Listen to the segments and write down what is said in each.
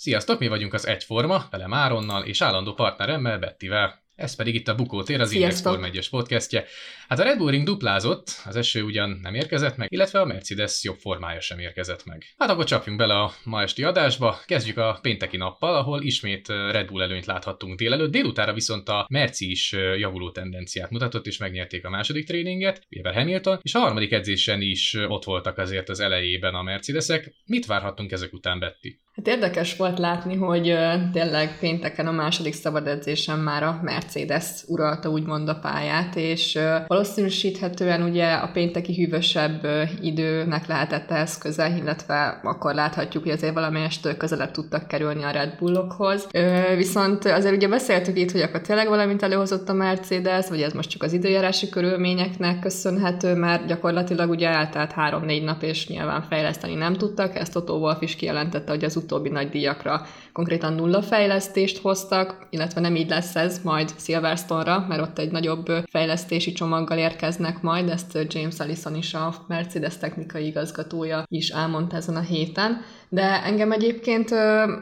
Sziasztok, mi vagyunk az Egyforma, velem Áronnal és állandó partneremmel Bettivel. Ez pedig itt a Bukótér, az Index Form 1 podcastje. Hát a Red Bull Ring duplázott, az eső ugyan nem érkezett meg, illetve a Mercedes jobb formája sem érkezett meg. Hát akkor csapjunk bele a ma esti adásba, kezdjük a pénteki nappal, ahol ismét Red Bull előnyt láthattunk délelőtt, délutára viszont a Merci is javuló tendenciát mutatott, és megnyerték a második tréninget, Weber Hamilton, és a harmadik edzésen is ott voltak azért az elejében a Mercedesek. Mit várhattunk ezek után, Betty? Hát érdekes volt látni, hogy tényleg pénteken a második szabad edzésen már a Mercedes uralta úgymond a pályát, és valószínűsíthetően ugye a pénteki hűvösebb időnek lehetett ehhez közel, illetve akkor láthatjuk, hogy azért valamelyest közelebb tudtak kerülni a Red Bullokhoz. Viszont azért ugye beszéltük itt, hogy akkor tényleg valamit előhozott a Mercedes, vagy ez most csak az időjárási körülményeknek köszönhető, mert gyakorlatilag ugye eltelt három-négy nap, és nyilván fejleszteni nem tudtak. Ezt Toto Wolff is kijelentette, hogy az utóbbi nagy díjakra konkrétan nulla fejlesztést hoztak, illetve nem így lesz ez majd Silverstone-ra, mert ott egy nagyobb fejlesztési csomaggal érkeznek majd, ezt James Allison is a Mercedes technikai igazgatója is elmondta ezen a héten. De engem egyébként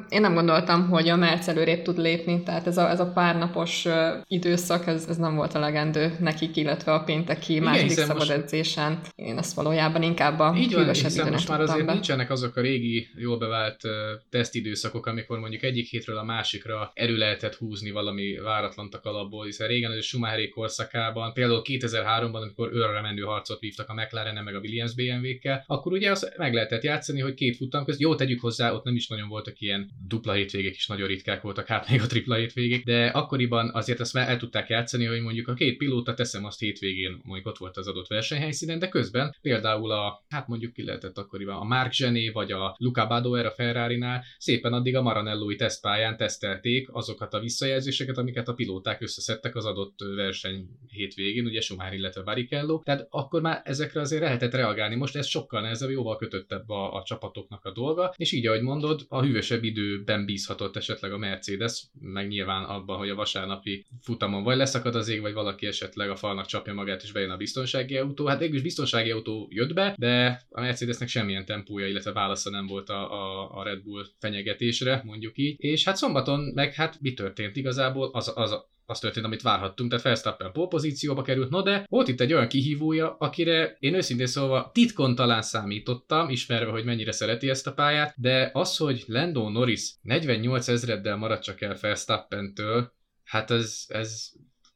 én nem gondoltam, hogy a Merc előrébb tud lépni, tehát ez a, ez a párnapos időszak, ez, ez nem volt a legendő nekik, illetve a pénteki Igen, második szabad most... edzésen. Én ezt valójában inkább a Így van, hiszen most már azért be. nincsenek azok a régi, jól bevált uh, tesztidőszakok, amikor mondjuk egyik hétről a másikra elő lehetett húzni valami váratlan alapból, hiszen régen az Schumacheri korszakában, például 2003-ban, amikor őrre menő harcot vívtak a mclaren meg a Williams BMW-kkel, akkor ugye azt meg lehetett játszani, hogy két futam közt, jó tegyük hozzá, ott nem is nagyon voltak ilyen dupla hétvégék is nagyon ritkák voltak, hát még a tripla hétvégék, de akkoriban azért ezt már el tudták játszani, hogy mondjuk a két pilóta teszem azt hétvégén, mondjuk ott volt az adott versenyhelyszínen, de közben például a, hát mondjuk ki lehetett akkoriban a Mark Zsené vagy a Luca Badoer a Ferrari-nál szépen addig a Maranellói tesztpályán tesztelték azokat a visszajelzéseket, amiket a pilóták összeszedtek az adott verseny hétvégén, ugye Schumacher, illetve Barrichello, tehát akkor már ezekre azért lehetett reagálni. Most ez sokkal nehezebb, jóval kötöttebb a, a csapatoknak a dolga, és így, ahogy mondod, a hűvösebb időben bízhatott esetleg a Mercedes, meg nyilván abban, hogy a vasárnapi futamon vagy leszakad az ég, vagy valaki esetleg a falnak csapja magát, és bejön a biztonsági autó. Hát végülis biztonsági autó jött be, de a Mercedesnek semmilyen tempója, illetve válasza nem volt a, a, a Red Bull fenyegetésre, mondjuk így. És hát szombaton meg hát mi történt igazából? Az, az, az történt, amit várhattunk, tehát Verstappen pozícióba került, no de volt itt egy olyan kihívója, akire én őszintén szólva titkon talán számítottam, ismerve, hogy mennyire szereti ezt a pályát, de az, hogy Lando Norris 48 ezreddel maradt csak el Verstappentől, hát ez, ez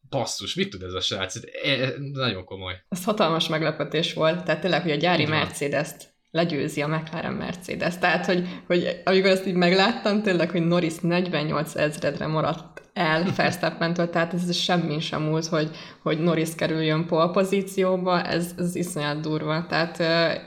basszus, mit tud ez a srác? Ez, ez nagyon komoly. Ez hatalmas meglepetés volt, tehát tényleg, hogy a gyári Mercedes-t legyőzi a McLaren Mercedes. Tehát, hogy, hogy amikor ezt így megláttam, tényleg, hogy Norris 48 ezredre maradt el Verstappentől, tehát ez semmi sem múlt, hogy, hogy Norris kerüljön pole pozícióba, ez, ez iszonyat durva. Tehát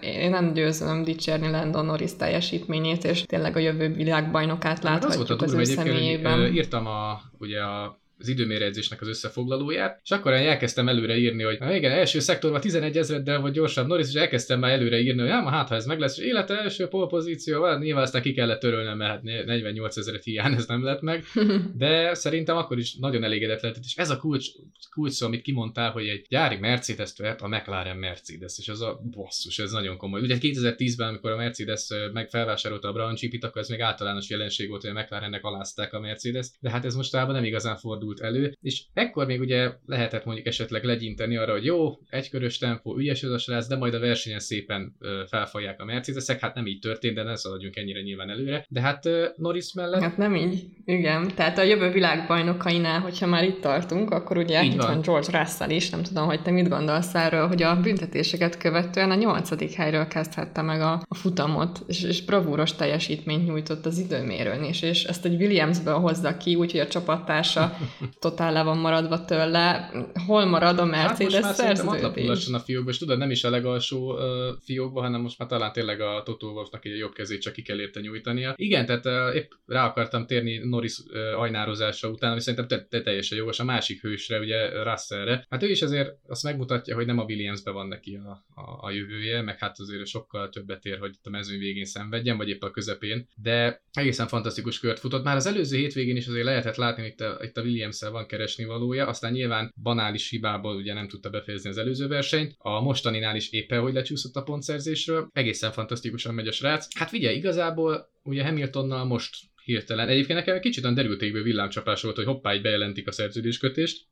én nem győzöm dicsérni Landon Norris teljesítményét, és tényleg a jövő világbajnokát láthatjuk az, az ő személyében. Írtam a, ugye a az időmérőedzésnek az összefoglalóját, és akkor én elkezdtem előre írni, hogy igen, első szektorban 11 ezreddel vagy gyorsabb Norris, és elkezdtem már előre írni, hogy hát, hát ha ez meg lesz, és élete első pole pozíció, hát nyilván aztán ki kellett törölnem, mert hát 48 ezeret hiány ez nem lett meg, de szerintem akkor is nagyon elégedett lehetett, és ez a kulcs, kulcs szó, amit kimondtál, hogy egy gyári Mercedes vett a McLaren Mercedes, és az a basszus, ez nagyon komoly. Ugye 2010-ben, amikor a Mercedes meg felvásárolta a Brown Chipit, akkor ez még általános jelenség volt, hogy a McLarennek alázták a Mercedes, de hát ez mostában nem igazán fordul fordult elő, és ekkor még ugye lehetett mondjuk esetleg legyinteni arra, hogy jó, egykörös tempó, ügyes ez a srác, de majd a versenyen szépen felfalják a Mercedesek, hát nem így történt, de ne szaladjunk ennyire nyilván előre, de hát Norris mellett... Hát nem így, igen, tehát a jövő világbajnokainál, hogyha már itt tartunk, akkor ugye így itt van. van George Russell is, nem tudom, hogy te mit gondolsz erről, hogy a büntetéseket követően a nyolcadik helyről kezdhette meg a, a futamot, és, és bravúros teljesítményt nyújtott az időmérőn is, és ezt egy Williamsből hozza ki, úgyhogy a csapattársa totál le van maradva tőle. Hol marad a Mercedes hát most már szerződés? a fiókba, és tudod, nem is a legalsó uh, fiókba, hanem most már talán tényleg a Toto Wolfnak egy jobb kezét csak ki kell érte nyújtania. Igen, tehát uh, épp rá akartam térni Norris uh, ajnározása után, ami szerintem te, te teljesen jogos a másik hősre, ugye Russellre. Hát ő is azért azt megmutatja, hogy nem a Williamsbe van neki a, a, a jövője, meg hát azért sokkal többet ér, hogy itt a mezőny végén szenvedjen, vagy épp a közepén, de egészen fantasztikus kört futott. Már az előző hétvégén is azért lehetett látni, hogy itt a, itt a williams van keresni valója, aztán nyilván banális hibából ugye nem tudta befejezni az előző versenyt, a mostaninál is éppen, hogy lecsúszott a pontszerzésről, egészen fantasztikusan megy a srác. Hát figyelj, igazából ugye Hamiltonnal most hirtelen. Egyébként nekem egy kicsit olyan derültékből villámcsapás volt, hogy hoppá, így bejelentik a szerződéskötést.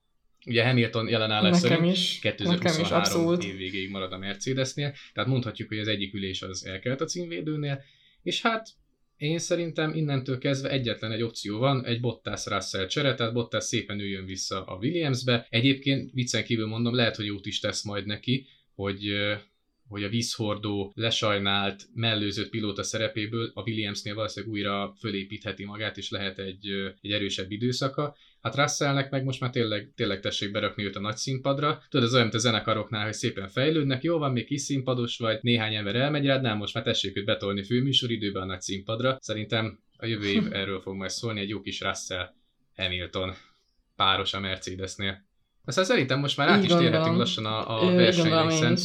Ugye Hamilton jelenállás szerint is, 2023 év végéig marad a Mercedesnél, tehát mondhatjuk, hogy az egyik ülés az elkelt a címvédőnél, és hát én szerintem innentől kezdve egyetlen egy opció van, egy Bottas Russell csere, tehát Bottas szépen üljön vissza a Williamsbe. Egyébként viccen kívül mondom, lehet, hogy jót is tesz majd neki, hogy hogy a vízhordó, lesajnált, mellőzött pilóta szerepéből a Williamsnél valószínűleg újra fölépítheti magát, és lehet egy, egy erősebb időszaka. Hát Russellnek meg most már tényleg, tényleg tessék berakni őt a nagy színpadra. Tudod, ez olyan, mint a zenekaroknál, hogy szépen fejlődnek, jó van, még kis színpados vagy, néhány ember elmegy rád, nem, most már tessék őt betolni főműsoridőben a nagy színpadra. Szerintem a jövő év erről fog majd szólni, egy jó kis Russell Hamilton páros a Mercedesnél. Aztán szerintem most már át is térhetünk lassan a, a versenyre, hiszen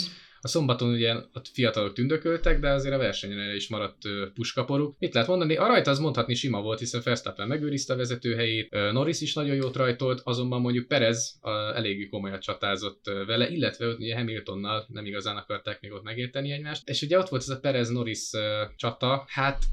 a szombaton ugye a fiatalok tündököltek, de azért a versenyen is maradt puskaporuk. Mit lehet mondani? A rajta az mondhatni sima volt, hiszen Verstappen megőrizte a vezetőhelyét, Norris is nagyon jót rajtolt, azonban mondjuk Perez eléggé komolyan csatázott vele, illetve ugye Hamiltonnal nem igazán akarták még ott megérteni egymást. És ugye ott volt ez a Perez-Norris csata, hát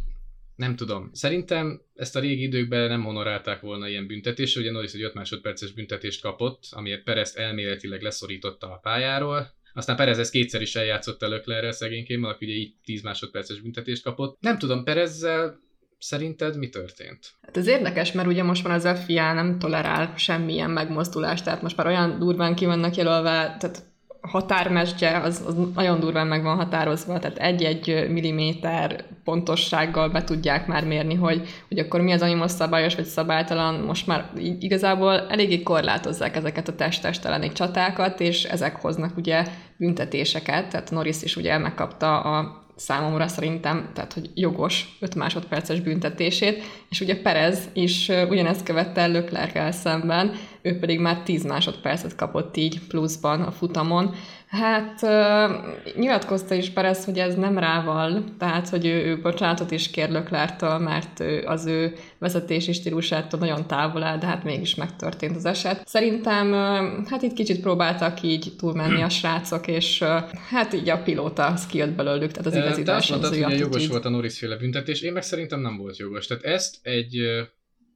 nem tudom. Szerintem ezt a régi időkben nem honorálták volna ilyen büntetés, ugye Norris egy 5 másodperces büntetést kapott, amiért Perez elméletileg leszorította a pályáról, aztán Perez ezt kétszer is eljátszott el Löklerrel szegényként, aki ugye így 10 másodperces büntetést kapott. Nem tudom, Perezzel Szerinted mi történt? Hát ez érdekes, mert ugye most már az FIA nem tolerál semmilyen megmozdulást, tehát most már olyan durván ki vannak jelölve, tehát határmesdje az, az nagyon durván meg van határozva, tehát egy-egy milliméter pontossággal be tudják már mérni, hogy, hogy akkor mi az, ami most szabályos vagy szabálytalan. Most már igazából eléggé korlátozzák ezeket a test-testelenik csatákat, és ezek hoznak ugye büntetéseket, tehát Norris is ugye megkapta a számomra szerintem, tehát hogy jogos 5 másodperces büntetését, és ugye Perez is ugyanezt követte el leclerc szemben, ő pedig már 10 másodpercet kapott így pluszban a futamon, Hát nyilatkozta is Perez, hogy ez nem rával, tehát hogy ő, ő bocsánatot is kér Löklártól, mert ő, az ő vezetési stílusától nagyon távol áll, de hát mégis megtörtént az eset. Szerintem hát itt kicsit próbáltak így túlmenni a srácok, és hát így a pilóta kijött belőlük, tehát az igazi Te azt mondtad, hogy jogos volt a Norris féle büntetés, én meg szerintem nem volt jogos. Tehát ezt egy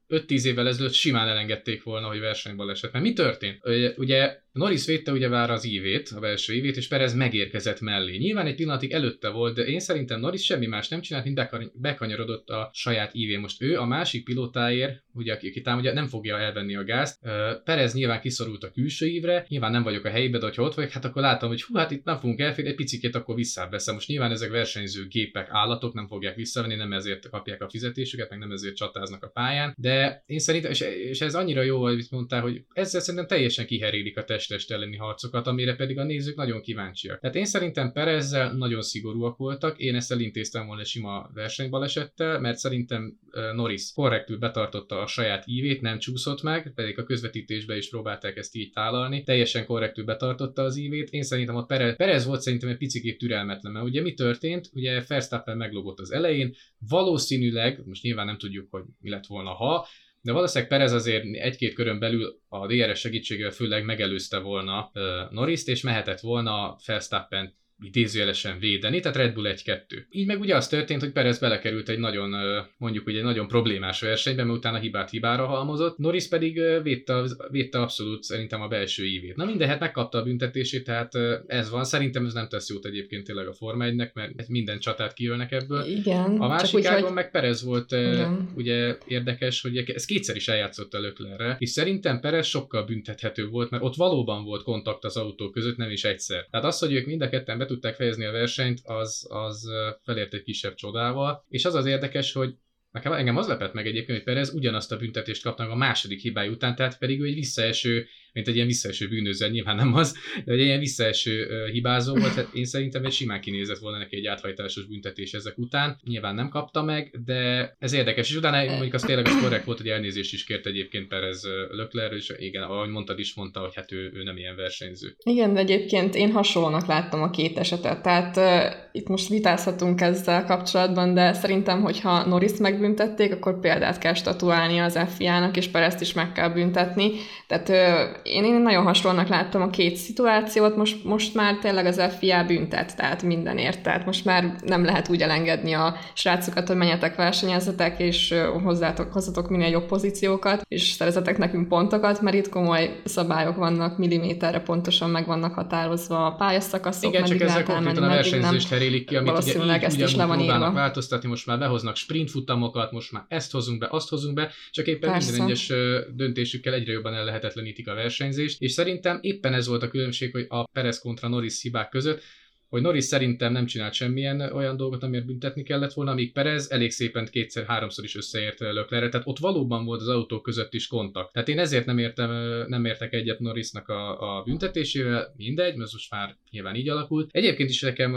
5-10 évvel ezelőtt simán elengedték volna, hogy versenybaleset. Mert mi történt? Ugye Norris védte ugye vár az ívét, a belső ívét, és Perez megérkezett mellé. Nyilván egy pillanatig előtte volt, de én szerintem Norris semmi más nem csinált, mint bekanyarodott a saját ívén. Most ő a másik pilótáért, ugye aki, aki ugye nem fogja elvenni a gázt. Perez nyilván kiszorult a külső ívre, nyilván nem vagyok a helyben, de hogyha ott vagyok, hát akkor látom, hogy hú, hát itt nem fogunk elférni, egy picit akkor visszaveszem. Most nyilván ezek versenyző gépek, állatok nem fogják visszavenni, nem ezért kapják a fizetésüket, meg nem ezért csatáznak a pályán. De én szerintem, és ez annyira jó, hogy mondtál, hogy ezzel szerintem teljesen kiherélik a test test elleni harcokat, amire pedig a nézők nagyon kíváncsiak. Tehát én szerintem Perezzel nagyon szigorúak voltak, én ezt elintéztem volna sima versenybalesettel, mert szerintem Norris korrektül betartotta a saját ívét, nem csúszott meg, pedig a közvetítésben is próbálták ezt így tálalni, teljesen korrektül betartotta az ívét. Én szerintem a Perez, Perez volt szerintem egy picit türelmetlen, mert ugye mi történt? Ugye Verstappen meglogott az elején, valószínűleg, most nyilván nem tudjuk, hogy mi lett volna ha, de valószínűleg Perez azért egy-két körön belül a DRS segítségével főleg megelőzte volna Norriszt, és mehetett volna Verstappen idézőjelesen védeni, tehát Red Bull 1-2. Így meg ugye az történt, hogy Perez belekerült egy nagyon, mondjuk hogy egy nagyon problémás versenybe, mert utána hibát hibára halmozott, Norris pedig védte, védte abszolút szerintem a belső ívét. Na minden, hát megkapta a büntetését, tehát ez van. Szerintem ez nem tesz jót egyébként tényleg a Forma 1-nek, mert minden csatát kijönnek ebből. Igen. A másik ágon hogy... meg Perez volt Igen. ugye érdekes, hogy ez kétszer is eljátszott a Löklerre, és szerintem Perez sokkal büntethető volt, mert ott valóban volt kontakt az autó között, nem is egyszer. Tehát az, hogy ők mind a ketten tudták fejezni a versenyt, az, az felért egy kisebb csodával, és az az érdekes, hogy Nekem engem az lepett meg egyébként, hogy Perez ugyanazt a büntetést kapnak a második hibája után, tehát pedig ő egy visszaeső mint egy ilyen visszaeső bűnöző, nyilván nem az, de egy ilyen visszaeső hibázó volt, hát én szerintem egy simán kinézett volna neki egy áthajtásos büntetés ezek után. Nyilván nem kapta meg, de ez érdekes, és utána mondjuk az tényleg az korrekt volt, hogy elnézést is kért egyébként Perez Lökler, és igen, ahogy mondtad is mondta, hogy hát ő, ő nem ilyen versenyző. Igen, de egyébként én hasonlónak láttam a két esetet, tehát uh, itt most vitázhatunk ezzel kapcsolatban, de szerintem, hogyha Norris megbüntették, akkor példát kell statuálni az FIA-nak, és Perezt is meg kell büntetni. Tehát uh, én, én nagyon hasonlónak láttam a két szituációt, most, most már tényleg az FIA büntet, tehát mindenért, tehát most már nem lehet úgy elengedni a srácokat, hogy menjetek versenyezzetek, és hozzátok, hozzatok minél jobb pozíciókat, és szerezetek nekünk pontokat, mert itt komoly szabályok vannak, milliméterre pontosan meg vannak határozva a pályaszakaszok, Igen, csak ezzel konkrétan a versenyzést herélik ki, amit ugye így, ezt is le van írva. változtatni, most már behoznak sprintfutamokat, most már ezt hozunk be, azt hozunk be, csak éppen Persze. minden egyes döntésükkel egyre jobban ellehetetlenítik a versenyt, versenyzést, és szerintem éppen ez volt a különbség, hogy a Perez kontra Norris hibák között, hogy Norris szerintem nem csinált semmilyen olyan dolgot, amiért büntetni kellett volna, amíg Perez elég szépen kétszer-háromszor is összeért Löklerre, tehát ott valóban volt az autók között is kontakt. Tehát én ezért nem, értem, nem értek egyet Norrisnak a, a büntetésével, mindegy, mert most már nyilván így alakult. Egyébként is nekem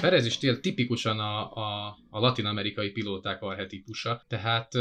Perez is tél tipikusan a, a, a latin-amerikai pilóták arhetipusa, tehát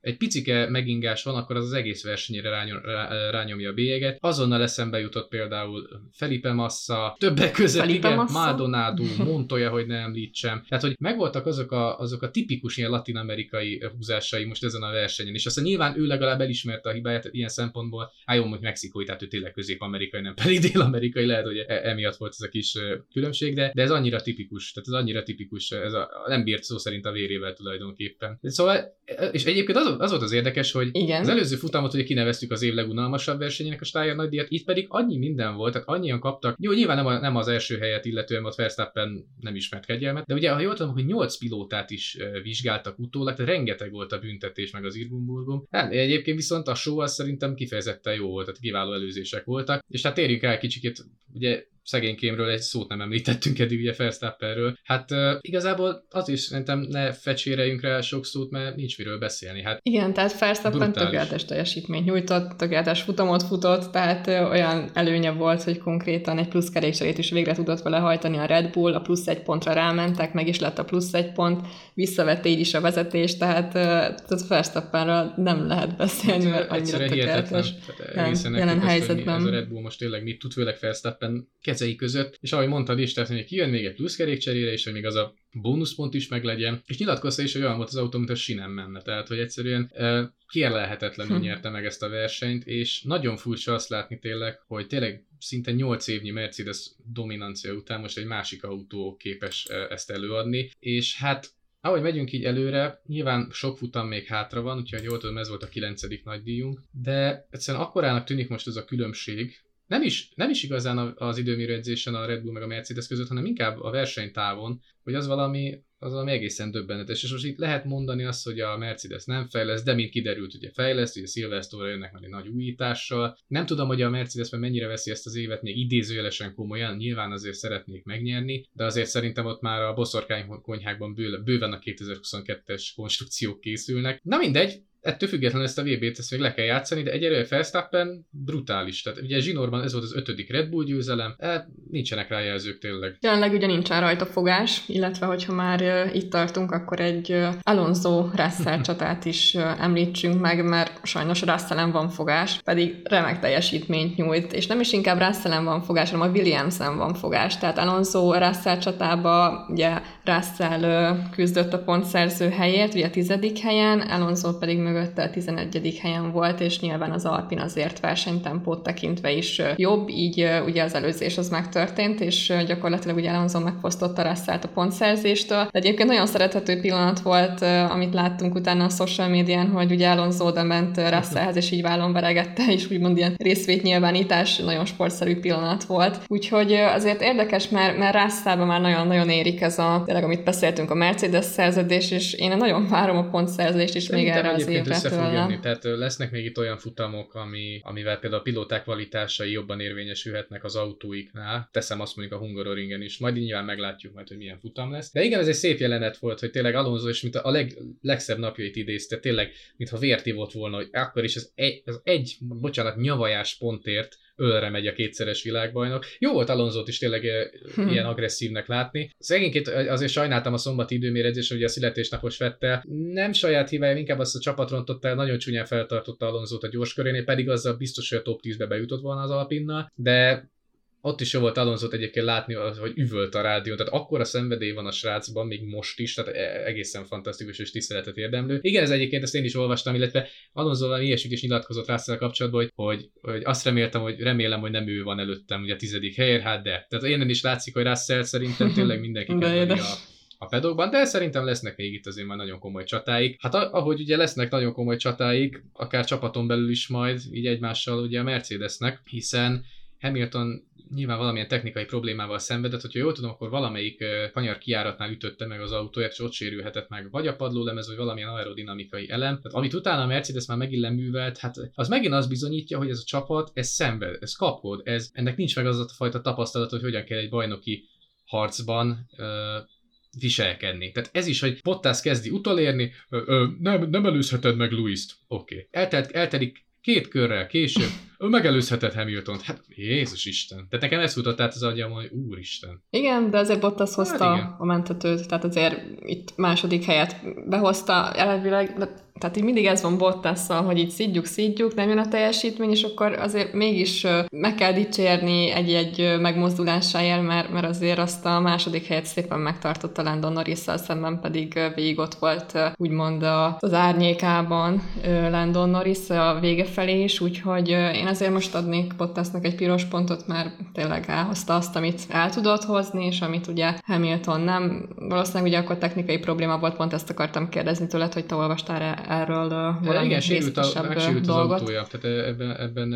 egy picike megingás van, akkor az az egész versenyére rányom, rá, rányomja a bélyeget. Azonnal eszembe jutott például Felipe Massa, többek között Felipe igen, Massa? Maldonado, Montoya, hogy ne említsem. Tehát, hogy megvoltak azok a, azok a tipikus ilyen latin-amerikai húzásai most ezen a versenyen, és aztán nyilván ő legalább elismerte a hibáját ilyen szempontból. Á, jó, hogy mexikói, tehát ő tényleg közép-amerikai, nem pedig dél-amerikai, lehet, hogy e, emiatt volt ez a kis különbség, de, de ez annyira tipikus, tehát ez annyira tipikus, ez a, nem bírt szó szerint a vérével tulajdonképpen. Szóval, és egyébként az az volt az érdekes, hogy Igen. az előző futamot ugye kineveztük az év legunalmasabb versenyének a Steyer nagydíjat, itt pedig annyi minden volt, tehát annyian kaptak, jó, nyilván nem, a, nem az első helyet illetően, ott Verstappen nem ismert kegyelmet, de ugye, ha jól tudom, hogy 8 pilótát is vizsgáltak utólag, tehát rengeteg volt a büntetés meg az Irgumburgum. Hát, egyébként viszont a show az szerintem kifejezetten jó volt, tehát kiváló előzések voltak, és hát térjünk el kicsit, ugye szegénykémről egy szót nem említettünk eddig ugye Verstappenről. Hát uh, igazából az is szerintem ne fecséreljünk rá sok szót, mert nincs miről beszélni. Hát Igen, tehát Verstappen tökéletes teljesítményt nyújtott, tökéletes futamot futott, tehát uh, olyan előnye volt, hogy konkrétan egy plusz kerékcserét is végre tudott vele hajtani a Red Bull, a plusz egy pontra rámentek, meg is lett a plusz egy pont, visszavette így is a vezetést, tehát, uh, tehát Verstappenről nem lehet beszélni, mert annyira tökéletes. Tehát jelen helyzetben. Ez a Red Bull most tényleg mit tud, főleg Verstappen kezei között, és ahogy mondtad is, tehát hogy kijön még egy plusz kerékcserére, és hogy még az a bónuszpont is meglegyen, és nyilatkozta is, hogy olyan volt az autó, mint a sinem menne, tehát hogy egyszerűen e, kérlelhetetlenül hm. nyerte meg ezt a versenyt, és nagyon furcsa azt látni tényleg, hogy tényleg szinte 8 évnyi Mercedes dominancia után most egy másik autó képes ezt előadni, és hát ahogy megyünk így előre, nyilván sok futam még hátra van, úgyhogy jól tudom, ez volt a kilencedik nagydíjunk, de egyszerűen akkorának tűnik most ez a különbség, nem is, nem is igazán az időmérő edzésen a Red Bull meg a Mercedes között, hanem inkább a versenytávon, hogy az valami, az valami egészen döbbenetes. És most itt lehet mondani azt, hogy a Mercedes nem fejleszt, de mint kiderült, ugye fejleszt, ugye Silverstone jönnek majd egy nagy újítással. Nem tudom, hogy a Mercedes mennyire veszi ezt az évet még idézőjelesen komolyan, nyilván azért szeretnék megnyerni, de azért szerintem ott már a boszorkány konyhákban bőven a 2022-es konstrukciók készülnek. Na mindegy, ettől függetlenül ezt a VB-t ezt még le kell játszani, de egyelőre Felsztappen brutális. Tehát ugye Zsinórban ez volt az ötödik Red Bull győzelem, e, nincsenek rá jelzők tényleg. Jelenleg ugye nincsen rajta fogás, illetve hogyha már itt tartunk, akkor egy uh, Alonso Russell csatát is uh, említsünk meg, mert sajnos Russellen van fogás, pedig remek teljesítményt nyújt, és nem is inkább Russellen van fogás, hanem a Williamsen van fogás. Tehát Alonso Russell csatába ugye Russell küzdött a pontszerző helyért, ugye a tizedik helyen, Alonso pedig mögötte a 11. helyen volt, és nyilván az Alpin azért versenytempót tekintve is jobb, így ugye az előzés az megtörtént, és gyakorlatilag ugye Alonso megfosztotta Russell-t a pontszerzéstől. De egyébként nagyon szerethető pillanat volt, amit láttunk utána a social médián, hogy ugye Alonso oda ment Russellhez, és így vállon veregette, és úgymond ilyen részvétnyilvánítás, nagyon sportszerű pillanat volt. Úgyhogy azért érdekes, mert, mert Russellben már nagyon-nagyon érik ez a, tényleg amit beszéltünk, a Mercedes szerződés, és én nagyon várom a pontszerzést is még erre az egyébként össze fog jönni, tehát lesznek még itt olyan futamok, ami, amivel például a pilóták kvalitásai jobban érvényesülhetnek az autóiknál. Teszem azt mondjuk a Hungaroringen is, majd nyilván meglátjuk majd, hogy milyen futam lesz. De igen, ez egy szép jelenet volt, hogy tényleg Alonso és mint a leg, legszebb napjait idézte, tényleg, mintha vértivott volna, hogy akkor is ez egy, ez egy bocsánat, nyavajás pontért ölre megy a kétszeres világbajnok. Jó volt Alonzót is tényleg hm. ilyen agresszívnek látni. Szegényként azért sajnáltam a szombati időméredzés, hogy a születésnapos Fettel nem saját hibája, inkább azt a csapat rontotta nagyon csúnyán feltartotta Alonzót a gyors körénél, pedig azzal biztos, hogy a top 10-be bejutott volna az Alpinnal, de ott is jó volt Alonzot egyébként látni, hogy üvölt a rádió, tehát akkora szenvedély van a srácban, még most is, tehát e- egészen fantasztikus és tiszteletet érdemlő. Igen, ez egyébként ezt én is olvastam, illetve Alonso valami ilyesmit is nyilatkozott rá kapcsolatban, hogy, hogy, hogy, azt reméltem, hogy remélem, hogy nem ő van előttem, ugye a tizedik helyen, hát de. Tehát én is látszik, hogy Russell szerintem tényleg mindenki a, a pedokban, de szerintem lesznek még itt azért már nagyon komoly csatáik. Hát ahogy ugye lesznek nagyon komoly csatáik, akár csapaton belül is majd, így egymással ugye a Mercedesnek, hiszen Hamilton nyilván valamilyen technikai problémával szenvedett, hogyha jól tudom, akkor valamelyik kanyar kiáratnál ütötte meg az autóját, és ott sérülhetett meg vagy a padlólemez, vagy valamilyen aerodinamikai elem. Tehát amit utána a Mercedes már megint leművelt, hát az megint az bizonyítja, hogy ez a csapat, ez szenved, ez kapkod, ez, ennek nincs meg az a fajta tapasztalat, hogy hogyan kell egy bajnoki harcban viselkedni. Tehát ez is, hogy Bottas kezdi utolérni, ö, ö, nem, nem előzheted meg Luis-t. Oké. Okay. Eltelt, eltelik két körrel később, ő megelőzhetett Hamilton-t. Hát Jézus Isten. Tehát nekem ez futott át az agyam, hogy úristen. Igen, de azért Bottas hozta hát a mentetőt, tehát azért itt második helyet behozta elvileg, de tehát így mindig ez van Bottasszal, hogy így szidjuk, szidjuk, nem jön a teljesítmény, és akkor azért mégis meg kell dicsérni egy-egy megmozdulásáért, mert, mert azért azt a második helyet szépen megtartotta Landon norris szemben pedig végig ott volt úgymond az árnyékában Landon Norris a vége felé is, úgyhogy én azért most adnék Bottasnak egy piros pontot, mert tényleg elhozta azt, amit el tudott hozni, és amit ugye Hamilton nem. Valószínűleg ugye akkor technikai probléma volt, pont ezt akartam kérdezni tőled, hogy te olvastál erről valami Igen, sérült, a, megsérült az autója, tehát ebben, ebben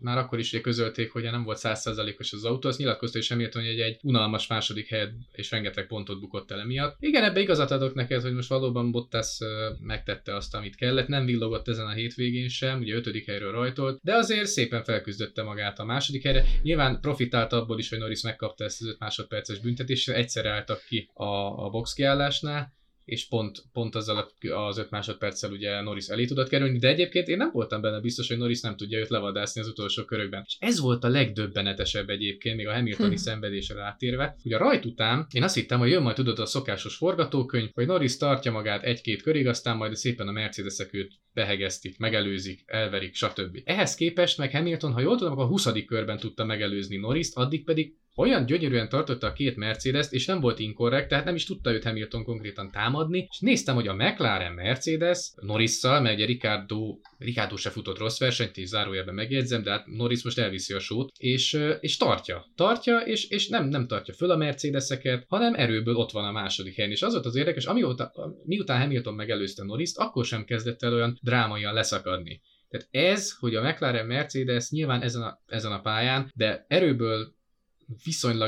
már akkor is közölték, hogy nem volt százszerzalékos az autó, azt nyilatkozta is Hamilton, hogy egy, egy unalmas második helyet és rengeteg pontot bukott el emiatt. Igen, ebbe igazat adok neked, hogy most valóban Bottas megtette azt, amit kellett, nem villogott ezen a hétvégén sem, ugye ötödik helyről rajtolt, de azért szépen felküzdötte magát a második helyre. Nyilván profitált abból is, hogy Norris megkapta ezt az 5 másodperces büntetést, egyszer álltak ki a, a box kiállásnál, és pont, pont azzal az öt másodperccel ugye Norris elé tudott kerülni, de egyébként én nem voltam benne biztos, hogy Norris nem tudja őt levadászni az utolsó körökben. És ez volt a legdöbbenetesebb egyébként, még a Hamiltoni hm. szenvedésre rátérve. Ugye a rajt után én azt hittem, hogy jön majd tudod a szokásos forgatókönyv, hogy Norris tartja magát egy-két körig, aztán majd szépen a Mercedesek őt behegeztik, megelőzik, elverik, stb. Ehhez képest meg Hamilton, ha jól tudom, akkor a 20. körben tudta megelőzni Norris, addig pedig olyan gyönyörűen tartotta a két mercedes és nem volt inkorrekt, tehát nem is tudta őt Hamilton konkrétan támadni, és néztem, hogy a McLaren Mercedes Norrisszal, mert ugye Ricardo, Ricardo se futott rossz versenyt, és zárójelben megjegyzem, de hát Norris most elviszi a sót, és, és tartja. Tartja, és, és nem, nem tartja föl a Mercedeseket, hanem erőből ott van a második helyen. És az volt az érdekes, amióta, miután Hamilton megelőzte Norriszt, akkor sem kezdett el olyan drámaian leszakadni. Tehát ez, hogy a McLaren Mercedes nyilván ezen a, ezen a pályán, de erőből wie soll ich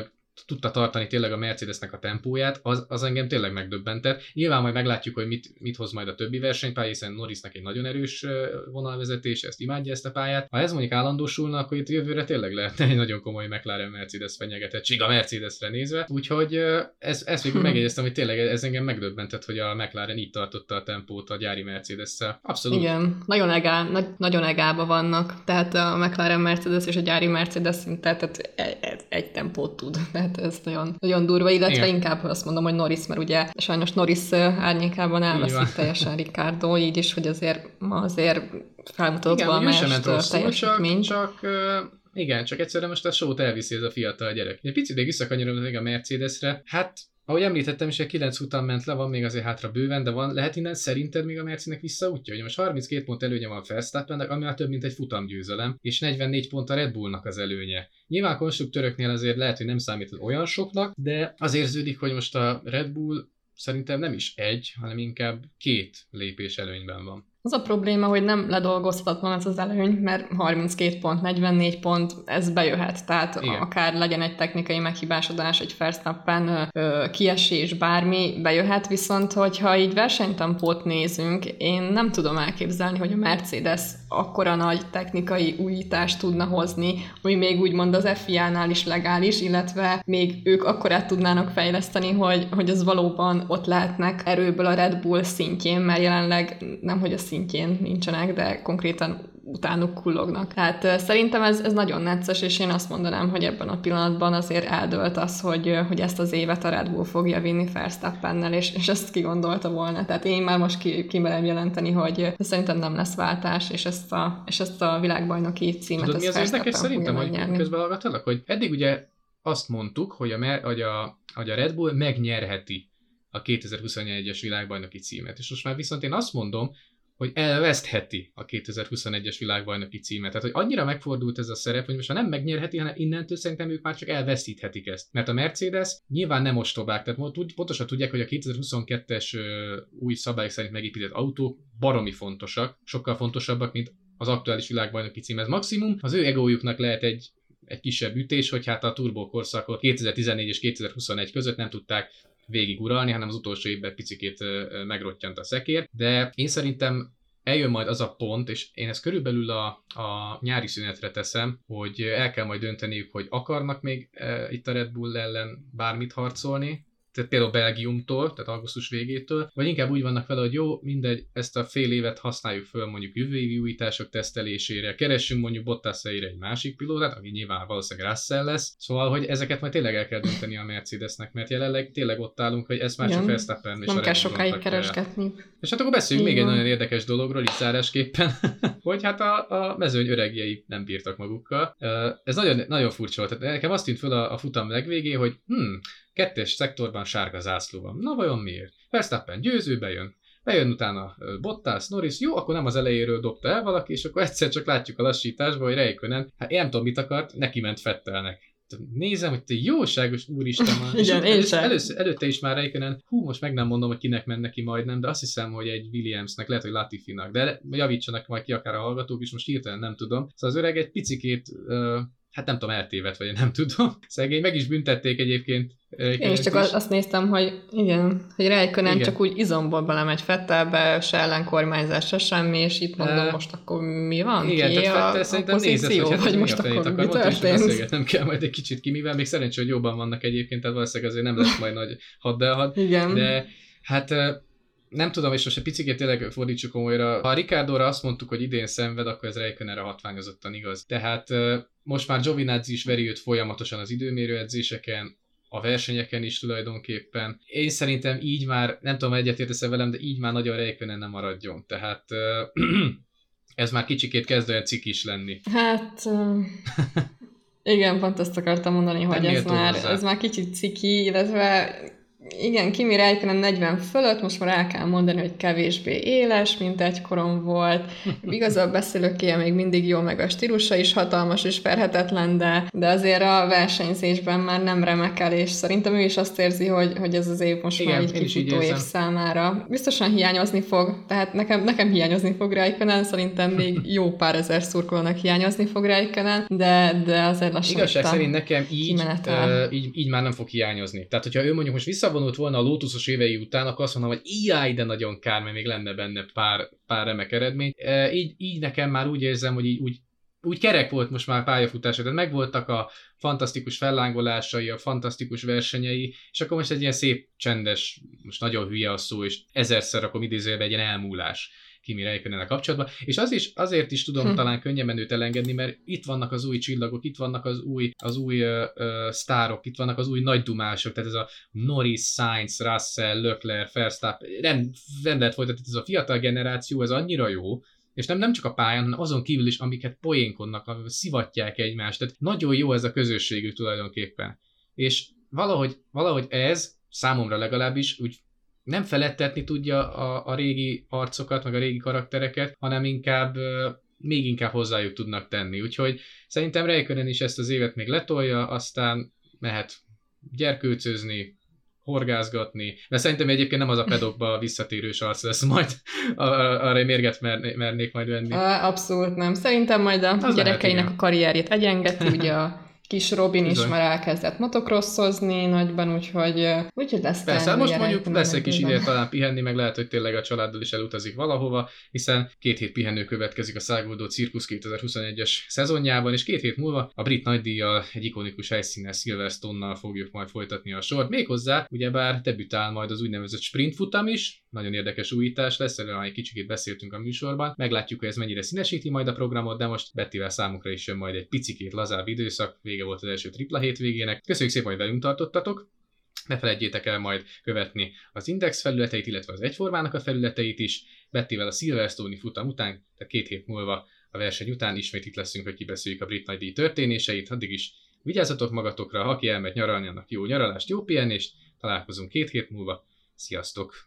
tudta tartani tényleg a Mercedesnek a tempóját, az, az engem tényleg megdöbbentett. Nyilván majd meglátjuk, hogy mit, mit hoz majd a többi versenypálya, hiszen Norrisnak egy nagyon erős vonalvezetés, ezt imádja ezt a pályát. Ha ez mondjuk állandósulna, akkor itt jövőre tényleg lehetne egy nagyon komoly McLaren Mercedes fenyegetettség a Mercedesre nézve. Úgyhogy ez, ezt végül megjegyeztem, hogy tényleg ez engem megdöbbentett, hogy a McLaren így tartotta a tempót a gyári Mercedes-szel. Abszolút. Igen, nagyon, egá, nagy, nagyon egába vannak. Tehát a McLaren Mercedes és a gyári Mercedes tehát egy, egy, egy tempót tud. Tehát ez nagyon, nagyon durva, illetve Igen. inkább azt mondom, hogy Norris, mert ugye sajnos Norris árnyékában elveszik teljesen Ricardo, így is, hogy azért ma azért felmutatott valamelyest teljesítmény. Csak, csak igen, csak egyszerűen most a sót elviszi ez a fiatal gyerek. Egy picit még visszakanyarodni a Mercedesre, hát ahogy említettem is, egy 9 után ment le, van még azért hátra bőven, de van, lehet innen szerinted még a Mercinek visszaútja? Hogy most 32 pont előnye van Verstappennek, ami már több mint egy futamgyőzelem, és 44 pont a Red Bullnak az előnye. Nyilván konstruktőröknél azért lehet, hogy nem számít olyan soknak, de az érződik, hogy most a Red Bull szerintem nem is egy, hanem inkább két lépés előnyben van. Az a probléma, hogy nem ledolgozhatatlan ez az előny, mert 32 pont, 44 pont, ez bejöhet. Tehát Igen. akár legyen egy technikai meghibásodás, egy Verstappen kiesés, bármi, bejöhet, viszont hogyha így versenytempót nézünk, én nem tudom elképzelni, hogy a Mercedes akkora nagy technikai újítást tudna hozni, ami még úgymond az FIA-nál is legális, illetve még ők akkorát tudnának fejleszteni, hogy, hogy az valóban ott lehetnek erőből a Red Bull szintjén, mert jelenleg nem, hogy a szintjén nincsenek, de konkrétan utánuk kullognak. Tehát szerintem ez, ez nagyon necces, és én azt mondanám, hogy ebben a pillanatban azért eldölt az, hogy, hogy ezt az évet a Red Bull fogja vinni Verstappennel, és, és ezt kigondolta volna. Tehát én már most ki, kimerem jelenteni, hogy szerintem nem lesz váltás, és ezt a, és ezt a világbajnoki címet Tudod, mi az érdekes szerintem, hogy közben hallgatlak, hogy eddig ugye azt mondtuk, hogy a, hogy a, hogy a Red Bull megnyerheti a 2021-es világbajnoki címet. És most már viszont én azt mondom, hogy elvesztheti a 2021-es világbajnoki címet. Tehát, hogy annyira megfordult ez a szerep, hogy most már nem megnyerheti, hanem innentől szerintem ők már csak elveszíthetik ezt. Mert a Mercedes nyilván nem ostobák, tehát pontosan tudják, hogy a 2022-es új szabályok szerint megépített autók baromi fontosak, sokkal fontosabbak, mint az aktuális világbajnoki cím. Ez maximum az ő egójuknak lehet egy egy kisebb ütés, hogy hát a turbo korszakot 2014 és 2021 között nem tudták végiguralni, hanem az utolsó évben picikét megrottyant a szekér, de én szerintem eljön majd az a pont, és én ezt körülbelül a, a nyári szünetre teszem, hogy el kell majd dönteniük, hogy akarnak még e, itt a Red Bull ellen bármit harcolni, tehát például Belgiumtól, tehát augusztus végétől, vagy inkább úgy vannak vele, hogy jó, mindegy, ezt a fél évet használjuk föl mondjuk jövő évi újítások tesztelésére, keressünk mondjuk bottas egy másik pilótát, aki nyilván valószínűleg Russell lesz, szóval, hogy ezeket majd tényleg el kell dönteni a Mercedesnek, mert jelenleg tényleg ott állunk, hogy ezt már csak Verstappen és Nem kell sokáig keresgetni. És hát akkor beszéljünk még egy nagyon érdekes dologról, itt zárásképpen, hogy hát a, a mezőny öregjei nem bírtak magukkal. Ez nagyon, nagyon furcsa volt. Tehát nekem azt tűnt föl a, a futam legvégén, hogy hm, Kettes szektorban sárga zászló van. Na vajon miért? Verstappen győző bejön, bejön utána Bottas, Norris, jó, akkor nem az elejéről dobta el valaki, és akkor egyszer csak látjuk a lassításban, hogy Reikönen, hát én nem tudom mit akart, neki ment Fettelnek. Nézem, hogy te jóságos úristen már. Igen, én először, először, előtte is már Reikönen, hú, most meg nem mondom, hogy kinek ment neki majdnem, de azt hiszem, hogy egy Williamsnek, lehet, hogy Latifinak, de javítsanak majd ki akár a hallgatók is, most hirtelen nem tudom. Szóval az öreg egy picikét uh, hát nem tudom, eltévedt, vagy nem tudom. Szegény, meg is büntették egyébként. Én is csak is. azt néztem, hogy igen, hogy Rejkönen csak úgy izomból belemegy Fettelbe, se ellenkormányzás, se semmi, és itt mondom, uh, most akkor mi van? Igen, ki tehát Fettel szerintem nézett, hogy hát vagy most akkor akar, mi történt? Nem kell majd egy kicsit ki, mivel még szerencsé, hogy jobban vannak egyébként, tehát valószínűleg azért nem lesz majd nagy haddelhad. Igen. De hát nem tudom, és most egy picit tényleg fordítsuk komolyra. Ha a Ricardóra azt mondtuk, hogy idén szenved, akkor ez Reikönenre hatványozottan igaz. Tehát most már Giovinazzi is veri őt folyamatosan az időmérő edzéseken, a versenyeken is tulajdonképpen. Én szerintem így már, nem tudom, egyetértesz velem, de így már nagyon Reikkönen nem maradjon. Tehát ez már kicsikét kezd olyan cikis lenni. Hát... Igen, pont ezt akartam mondani, hogy ez már, ez már kicsit ciki, illetve igen, Kimi Räikkönen 40 fölött, most már el kell mondani, hogy kevésbé éles, mint egykoron volt. Igaz, a beszélőkéje még mindig jó, meg a stílusa is hatalmas és ferhetetlen, de, de azért a versenyzésben már nem remekel, és szerintem ő is azt érzi, hogy, hogy ez az év most Igen, már egy kifutó év számára. Biztosan hiányozni fog, tehát nekem, nekem hiányozni fog Räikkönen, szerintem még jó pár ezer szurkolónak hiányozni fog Räikkönen, de, de azért lassan Igazság szerint nekem így, uh, így, így már nem fog hiányozni. Tehát, hogyha ő mondjuk most vissza visszavonult volna a Lotusos évei után, akkor azt mondom, hogy ijáj, de nagyon kár, mert még lenne benne pár, pár remek eredmény. E, így, így nekem már úgy érzem, hogy így, úgy, úgy kerek volt most már pályafutása, tehát megvoltak a fantasztikus fellángolásai, a fantasztikus versenyei, és akkor most egy ilyen szép, csendes, most nagyon hülye a szó, és ezerszer akkor idézőjelben egy ilyen elmúlás Kimi Räikkönen kapcsolatban, és az is, azért is tudom hm. talán könnyebben őt elengedni, mert itt vannak az új csillagok, itt vannak az új, az új uh, uh, sztárok, itt vannak az új nagy dumások, tehát ez a Norris, Sainz, Russell, Leclerc, Verstappen, nem, nem lehet folytatni, ez a fiatal generáció, ez annyira jó, és nem, nem csak a pályán, hanem azon kívül is, amiket poénkodnak, szivatják egymást. Tehát nagyon jó ez a közösségük tulajdonképpen. És valahogy, valahogy ez számomra legalábbis úgy nem felettetni tudja a, a régi arcokat, meg a régi karaktereket, hanem inkább még inkább hozzájuk tudnak tenni. Úgyhogy szerintem Reikönen is ezt az évet még letolja, aztán mehet gyerkőcözni, horgázgatni, mert szerintem egyébként nem az a pedokba visszatérős arc lesz majd, arra mérget mernék majd venni. Abszolút nem. Szerintem majd a az gyerekeinek lehet, a karrierjét egyengeti, ugye a kis Robin Bizony. is már elkezdett motocrossozni nagyban, úgyhogy, úgyhogy lesz Persze, hát most mondjuk lesz egy kis ideje talán pihenni, meg lehet, hogy tényleg a családdal is elutazik valahova, hiszen két hét pihenő következik a Száguldó Cirkusz 2021-es szezonjában, és két hét múlva a brit nagydíjjal egy ikonikus helyszínen Silverstone-nal fogjuk majd folytatni a sort. Méghozzá, ugyebár debütál majd az úgynevezett sprint futam is, nagyon érdekes újítás lesz, erről egy kicsit beszéltünk a műsorban. Meglátjuk, hogy ez mennyire színesíti majd a programot, de most Bettivel számunkra is jön majd egy picikét lazább időszak, vége volt az első tripla hétvégének. Köszönjük szépen, hogy velünk tartottatok! Ne felejtjétek el majd követni az Index felületeit, illetve az Egyformának a felületeit is. Bettivel a Silverstone futam után, tehát két hét múlva a verseny után ismét itt leszünk, hogy kibeszéljük a brit nagydíj történéseit. Addig is vigyázzatok magatokra, aki elmegy nyaralni, annak jó nyaralást, jó pihenést, találkozunk két hét múlva. Sziasztok!